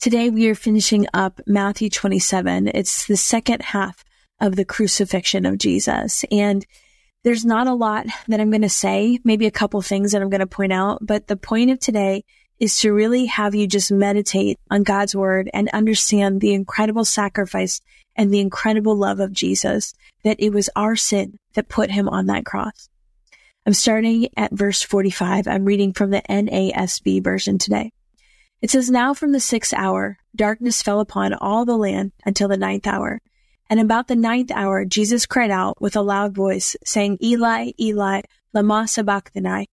Today we are finishing up Matthew 27. It's the second half of the crucifixion of Jesus. And there's not a lot that I'm going to say, maybe a couple things that I'm going to point out, but the point of today is to really have you just meditate on God's word and understand the incredible sacrifice and the incredible love of Jesus, that it was our sin that put him on that cross. I'm starting at verse 45. I'm reading from the NASB version today. It says, Now from the sixth hour, darkness fell upon all the land until the ninth hour. And about the ninth hour, Jesus cried out with a loud voice, saying, Eli, Eli, lama sabachthani.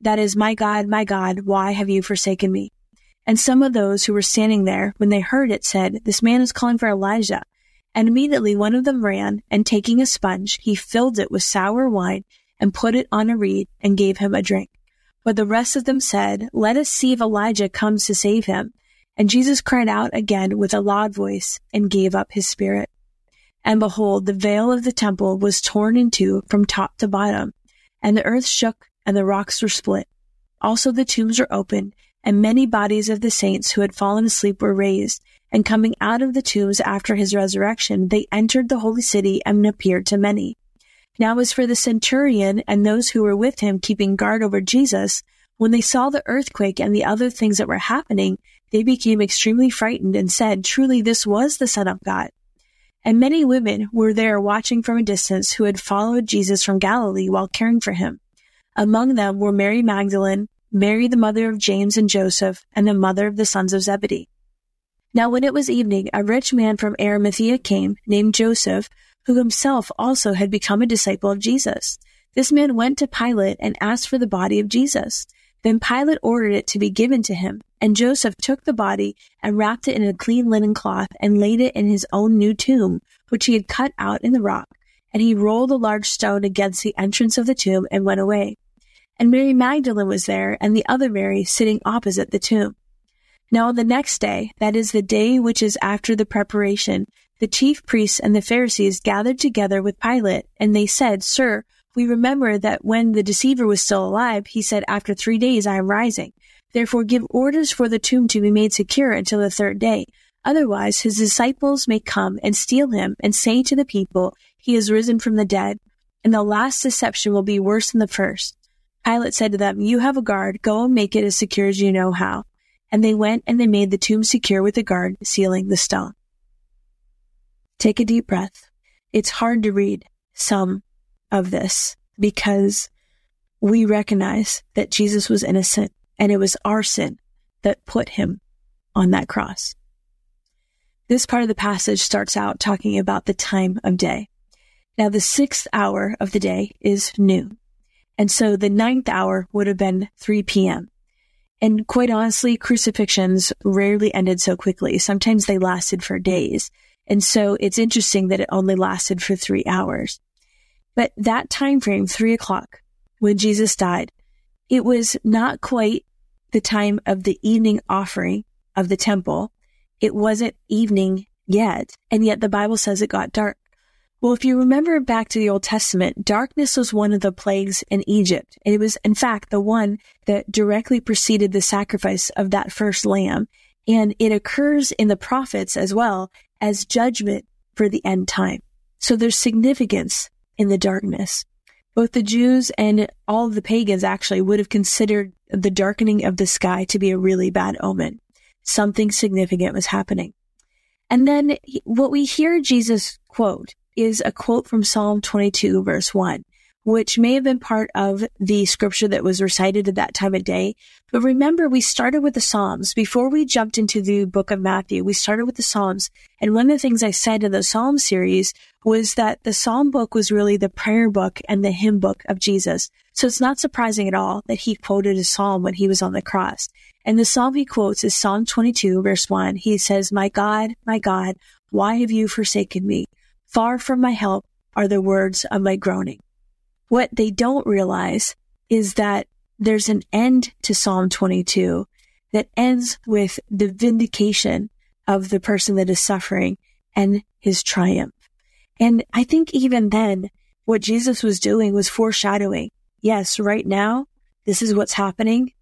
That is, my God, my God, why have you forsaken me? And some of those who were standing there, when they heard it, said, This man is calling for Elijah. And immediately one of them ran, and taking a sponge, he filled it with sour wine, and put it on a reed, and gave him a drink. But the rest of them said, Let us see if Elijah comes to save him. And Jesus cried out again with a loud voice, and gave up his spirit. And behold, the veil of the temple was torn in two from top to bottom, and the earth shook, and the rocks were split. Also the tombs were opened, and many bodies of the saints who had fallen asleep were raised. And coming out of the tombs after his resurrection, they entered the holy city and appeared to many. Now as for the centurion and those who were with him keeping guard over Jesus, when they saw the earthquake and the other things that were happening, they became extremely frightened and said, Truly this was the Son of God. And many women were there watching from a distance who had followed Jesus from Galilee while caring for him. Among them were Mary Magdalene, Mary the mother of James and Joseph, and the mother of the sons of Zebedee. Now when it was evening, a rich man from Arimathea came, named Joseph, who himself also had become a disciple of Jesus. This man went to Pilate and asked for the body of Jesus. Then Pilate ordered it to be given to him, and Joseph took the body and wrapped it in a clean linen cloth and laid it in his own new tomb, which he had cut out in the rock. And he rolled a large stone against the entrance of the tomb and went away. And Mary Magdalene was there, and the other Mary sitting opposite the tomb. Now on the next day, that is the day which is after the preparation, the chief priests and the Pharisees gathered together with Pilate, and they said, Sir, we remember that when the deceiver was still alive, he said, After three days I am rising. Therefore give orders for the tomb to be made secure until the third day. Otherwise his disciples may come and steal him and say to the people, He is risen from the dead. And the last deception will be worse than the first. Pilate said to them, You have a guard. Go and make it as secure as you know how. And they went and they made the tomb secure with a guard, sealing the stone. Take a deep breath. It's hard to read some of this because we recognize that Jesus was innocent and it was our sin that put him on that cross. This part of the passage starts out talking about the time of day. Now, the sixth hour of the day is noon. And so the ninth hour would have been 3 p.m. And quite honestly, crucifixions rarely ended so quickly. Sometimes they lasted for days. And so it's interesting that it only lasted for three hours. But that time frame, three o'clock, when Jesus died, it was not quite the time of the evening offering of the temple. It wasn't evening yet. And yet the Bible says it got dark. Well, if you remember back to the Old Testament, darkness was one of the plagues in Egypt. It was, in fact, the one that directly preceded the sacrifice of that first lamb. And it occurs in the prophets as well as judgment for the end time. So there's significance in the darkness. Both the Jews and all the pagans actually would have considered the darkening of the sky to be a really bad omen. Something significant was happening. And then what we hear Jesus quote is a quote from Psalm 22 verse 1, which may have been part of the scripture that was recited at that time of day. But remember, we started with the Psalms. Before we jumped into the book of Matthew, we started with the Psalms. And one of the things I said in the Psalm series was that the Psalm book was really the prayer book and the hymn book of Jesus. So it's not surprising at all that he quoted a Psalm when he was on the cross. And the Psalm he quotes is Psalm 22, verse 1. He says, My God, my God, why have you forsaken me? Far from my help are the words of my groaning. What they don't realize is that there's an end to Psalm 22 that ends with the vindication of the person that is suffering and his triumph. And I think even then, what Jesus was doing was foreshadowing. Yes, right now, this is what's happening,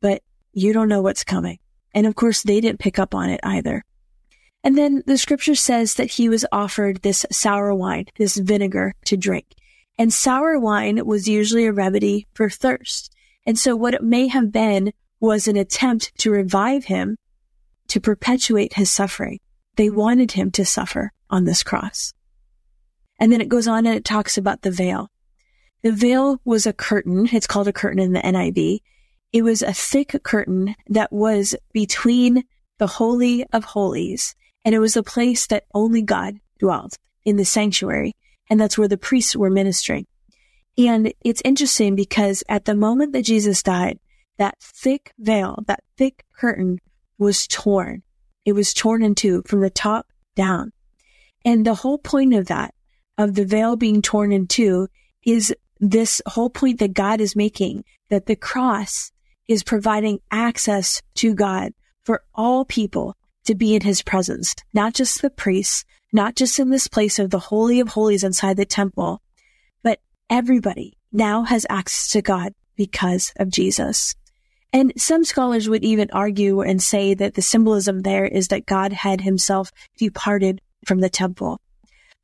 but you don't know what's coming. And of course, they didn't pick up on it either. And then the scripture says that he was offered this sour wine, this vinegar to drink. And sour wine was usually a remedy for thirst. And so what it may have been was an attempt to revive him to perpetuate his suffering. They wanted him to suffer on this cross. And then it goes on and it talks about the veil. The veil was a curtain. It's called a curtain in the NIV. It was a thick curtain that was between the Holy of Holies. And it was a place that only God dwelt in the sanctuary and that's where the priests were ministering. And it's interesting because at the moment that Jesus died, that thick veil, that thick curtain was torn. It was torn in two from the top down. And the whole point of that, of the veil being torn in two, is this whole point that God is making that the cross is providing access to God for all people to be in his presence, not just the priests, not just in this place of the Holy of Holies inside the temple, but everybody now has access to God because of Jesus. And some scholars would even argue and say that the symbolism there is that God had himself departed from the temple.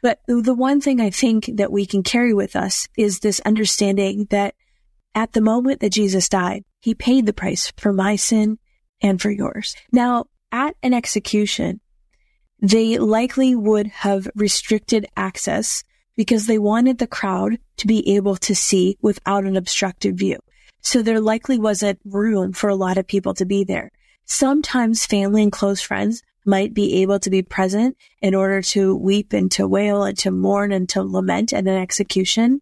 But the one thing I think that we can carry with us is this understanding that at the moment that Jesus died, he paid the price for my sin and for yours. Now, at an execution, they likely would have restricted access because they wanted the crowd to be able to see without an obstructed view. So there likely wasn't room for a lot of people to be there. Sometimes family and close friends might be able to be present in order to weep and to wail and to mourn and to lament at an execution.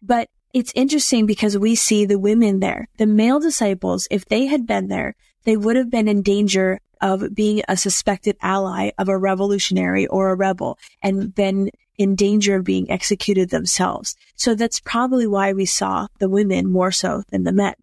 But it's interesting because we see the women there. The male disciples, if they had been there, they would have been in danger of being a suspected ally of a revolutionary or a rebel and then in danger of being executed themselves. So that's probably why we saw the women more so than the men.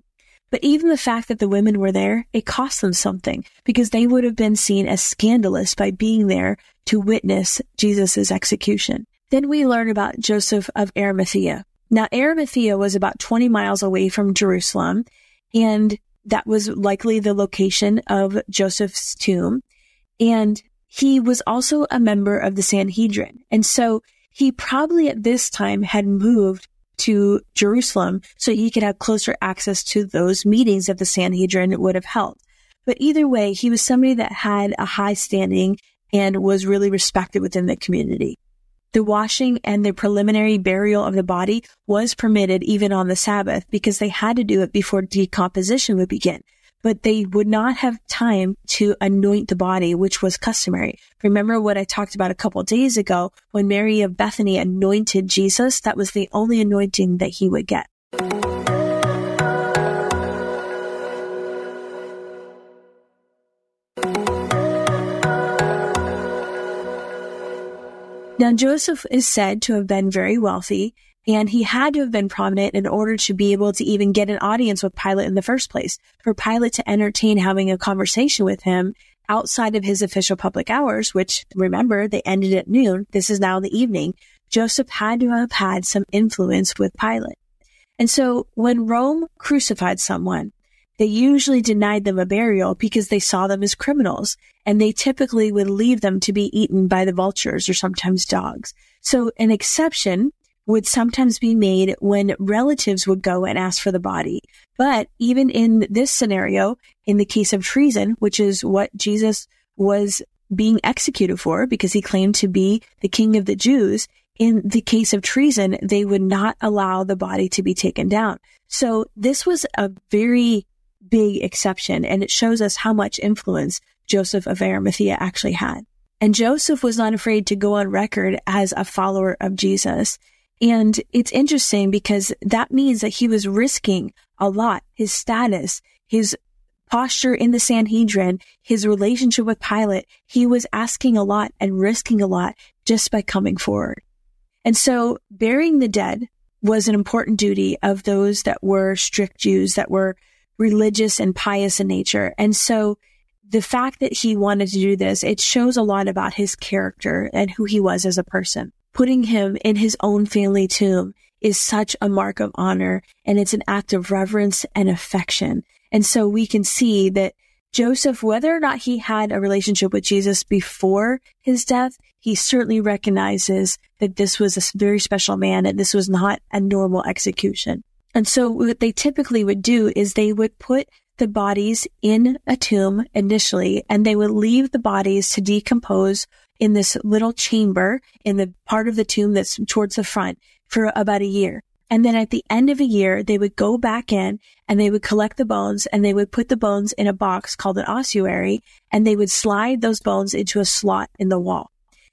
But even the fact that the women were there, it cost them something because they would have been seen as scandalous by being there to witness Jesus' execution. Then we learn about Joseph of Arimathea. Now, Arimathea was about 20 miles away from Jerusalem and that was likely the location of Joseph's tomb. And he was also a member of the Sanhedrin. And so he probably at this time had moved to Jerusalem so he could have closer access to those meetings that the Sanhedrin would have held. But either way, he was somebody that had a high standing and was really respected within the community. The washing and the preliminary burial of the body was permitted even on the Sabbath because they had to do it before decomposition would begin. But they would not have time to anoint the body, which was customary. Remember what I talked about a couple days ago when Mary of Bethany anointed Jesus? That was the only anointing that he would get. Now, Joseph is said to have been very wealthy, and he had to have been prominent in order to be able to even get an audience with Pilate in the first place. For Pilate to entertain having a conversation with him outside of his official public hours, which remember they ended at noon. This is now the evening. Joseph had to have had some influence with Pilate. And so when Rome crucified someone, they usually denied them a burial because they saw them as criminals and they typically would leave them to be eaten by the vultures or sometimes dogs. So an exception would sometimes be made when relatives would go and ask for the body. But even in this scenario, in the case of treason, which is what Jesus was being executed for because he claimed to be the king of the Jews, in the case of treason, they would not allow the body to be taken down. So this was a very big exception and it shows us how much influence Joseph of Arimathea actually had. And Joseph was not afraid to go on record as a follower of Jesus. And it's interesting because that means that he was risking a lot, his status, his posture in the Sanhedrin, his relationship with Pilate. He was asking a lot and risking a lot just by coming forward. And so burying the dead was an important duty of those that were strict Jews that were religious and pious in nature. And so the fact that he wanted to do this, it shows a lot about his character and who he was as a person. Putting him in his own family tomb is such a mark of honor and it's an act of reverence and affection. And so we can see that Joseph, whether or not he had a relationship with Jesus before his death, he certainly recognizes that this was a very special man and this was not a normal execution. And so what they typically would do is they would put the bodies in a tomb initially, and they would leave the bodies to decompose in this little chamber in the part of the tomb that's towards the front for about a year. And then at the end of a year, they would go back in and they would collect the bones and they would put the bones in a box called an ossuary and they would slide those bones into a slot in the wall.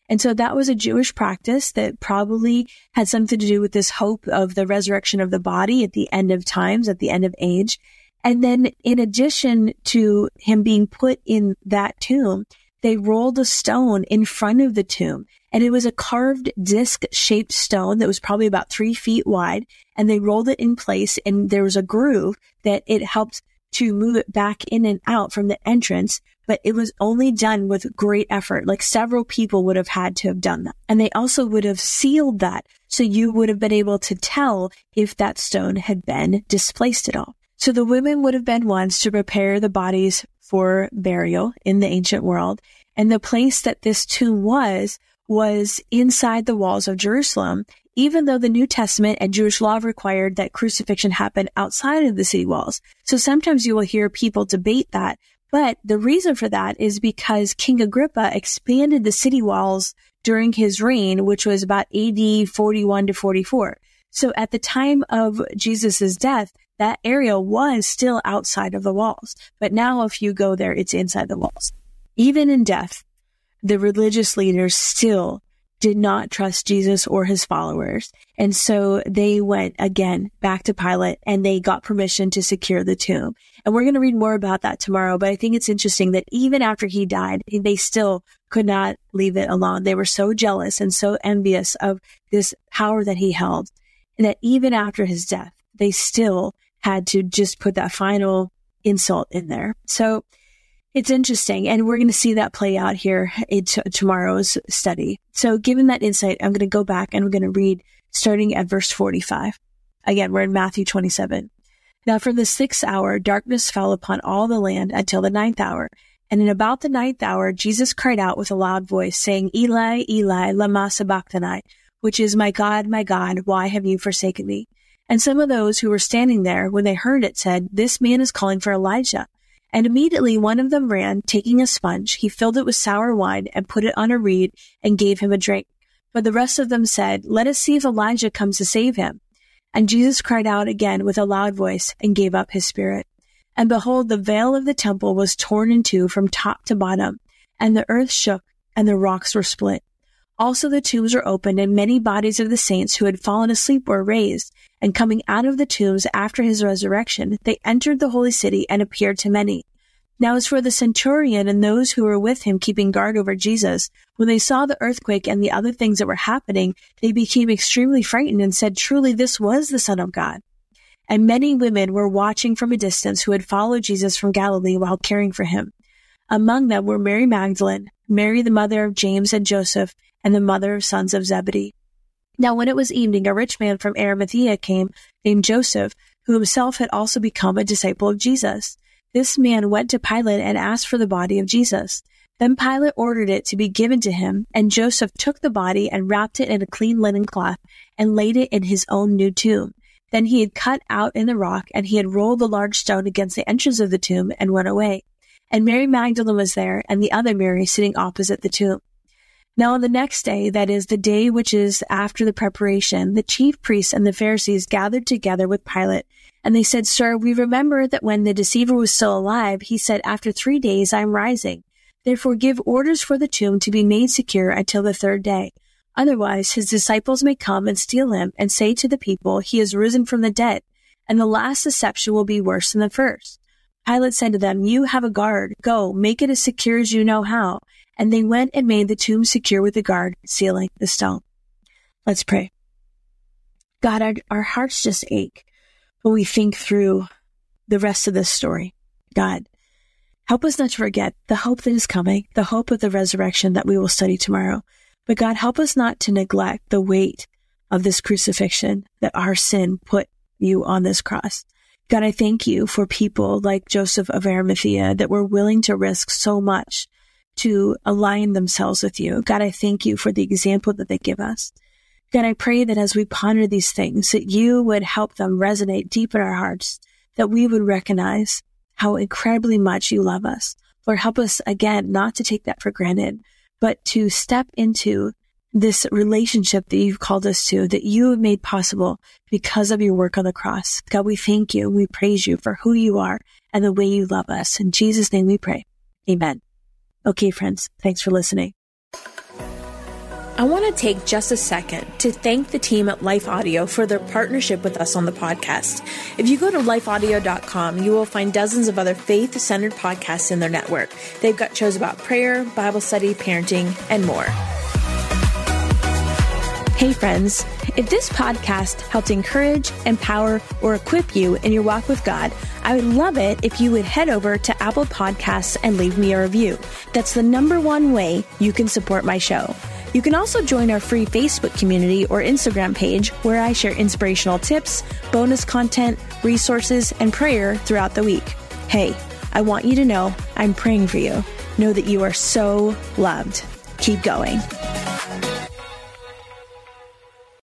And so that was a Jewish practice that probably had something to do with this hope of the resurrection of the body at the end of times, at the end of age. And then in addition to him being put in that tomb, they rolled a stone in front of the tomb and it was a carved disc shaped stone that was probably about three feet wide and they rolled it in place and there was a groove that it helped to move it back in and out from the entrance, but it was only done with great effort. Like several people would have had to have done that. And they also would have sealed that. So you would have been able to tell if that stone had been displaced at all. So the women would have been ones to prepare the bodies for burial in the ancient world. And the place that this tomb was, was inside the walls of Jerusalem, even though the New Testament and Jewish law required that crucifixion happen outside of the city walls. So sometimes you will hear people debate that. But the reason for that is because King Agrippa expanded the city walls during his reign, which was about AD 41 to 44. So at the time of Jesus' death, that area was still outside of the walls. But now if you go there, it's inside the walls. Even in death, the religious leaders still did not trust Jesus or his followers. And so they went again back to Pilate and they got permission to secure the tomb. And we're going to read more about that tomorrow. But I think it's interesting that even after he died, they still could not leave it alone. They were so jealous and so envious of this power that he held. And that even after his death, they still had to just put that final insult in there. So it's interesting. And we're going to see that play out here in t- tomorrow's study. So given that insight, I'm going to go back and we're going to read starting at verse 45. Again, we're in Matthew 27. Now from the sixth hour, darkness fell upon all the land until the ninth hour. And in about the ninth hour, Jesus cried out with a loud voice, saying, Eli, Eli, lama sabachthani, which is, my God, my God, why have you forsaken me? And some of those who were standing there, when they heard it, said, This man is calling for Elijah. And immediately one of them ran, taking a sponge. He filled it with sour wine and put it on a reed and gave him a drink. But the rest of them said, Let us see if Elijah comes to save him. And Jesus cried out again with a loud voice and gave up his spirit. And behold, the veil of the temple was torn in two from top to bottom, and the earth shook and the rocks were split. Also the tombs were opened and many bodies of the saints who had fallen asleep were raised. And coming out of the tombs after his resurrection, they entered the holy city and appeared to many. Now as for the centurion and those who were with him keeping guard over Jesus, when they saw the earthquake and the other things that were happening, they became extremely frightened and said, truly this was the son of God. And many women were watching from a distance who had followed Jesus from Galilee while caring for him. Among them were Mary Magdalene, Mary the mother of James and Joseph, and the mother of sons of Zebedee. Now when it was evening, a rich man from Arimathea came, named Joseph, who himself had also become a disciple of Jesus. This man went to Pilate and asked for the body of Jesus. Then Pilate ordered it to be given to him, and Joseph took the body and wrapped it in a clean linen cloth and laid it in his own new tomb. Then he had cut out in the rock, and he had rolled the large stone against the entrance of the tomb and went away. And Mary Magdalene was there, and the other Mary sitting opposite the tomb. Now on the next day, that is the day which is after the preparation, the chief priests and the Pharisees gathered together with Pilate, and they said, Sir, we remember that when the deceiver was still alive, he said, After three days I am rising. Therefore give orders for the tomb to be made secure until the third day. Otherwise his disciples may come and steal him and say to the people, He is risen from the dead, and the last deception will be worse than the first. Pilate said to them, You have a guard. Go, make it as secure as you know how. And they went and made the tomb secure with a guard, sealing the stone. Let's pray. God, our, our hearts just ache when we think through the rest of this story. God, help us not to forget the hope that is coming, the hope of the resurrection that we will study tomorrow. But God, help us not to neglect the weight of this crucifixion that our sin put you on this cross. God, I thank you for people like Joseph of Arimathea that were willing to risk so much to align themselves with you. God, I thank you for the example that they give us. God, I pray that as we ponder these things, that you would help them resonate deep in our hearts, that we would recognize how incredibly much you love us. Lord, help us again not to take that for granted, but to step into this relationship that you've called us to, that you have made possible because of your work on the cross. God, we thank you. We praise you for who you are and the way you love us. In Jesus' name we pray. Amen. Okay, friends, thanks for listening. I want to take just a second to thank the team at Life Audio for their partnership with us on the podcast. If you go to lifeaudio.com, you will find dozens of other faith centered podcasts in their network. They've got shows about prayer, Bible study, parenting, and more. Hey, friends. If this podcast helped encourage, empower, or equip you in your walk with God, I would love it if you would head over to Apple Podcasts and leave me a review. That's the number one way you can support my show. You can also join our free Facebook community or Instagram page where I share inspirational tips, bonus content, resources, and prayer throughout the week. Hey, I want you to know I'm praying for you. Know that you are so loved. Keep going.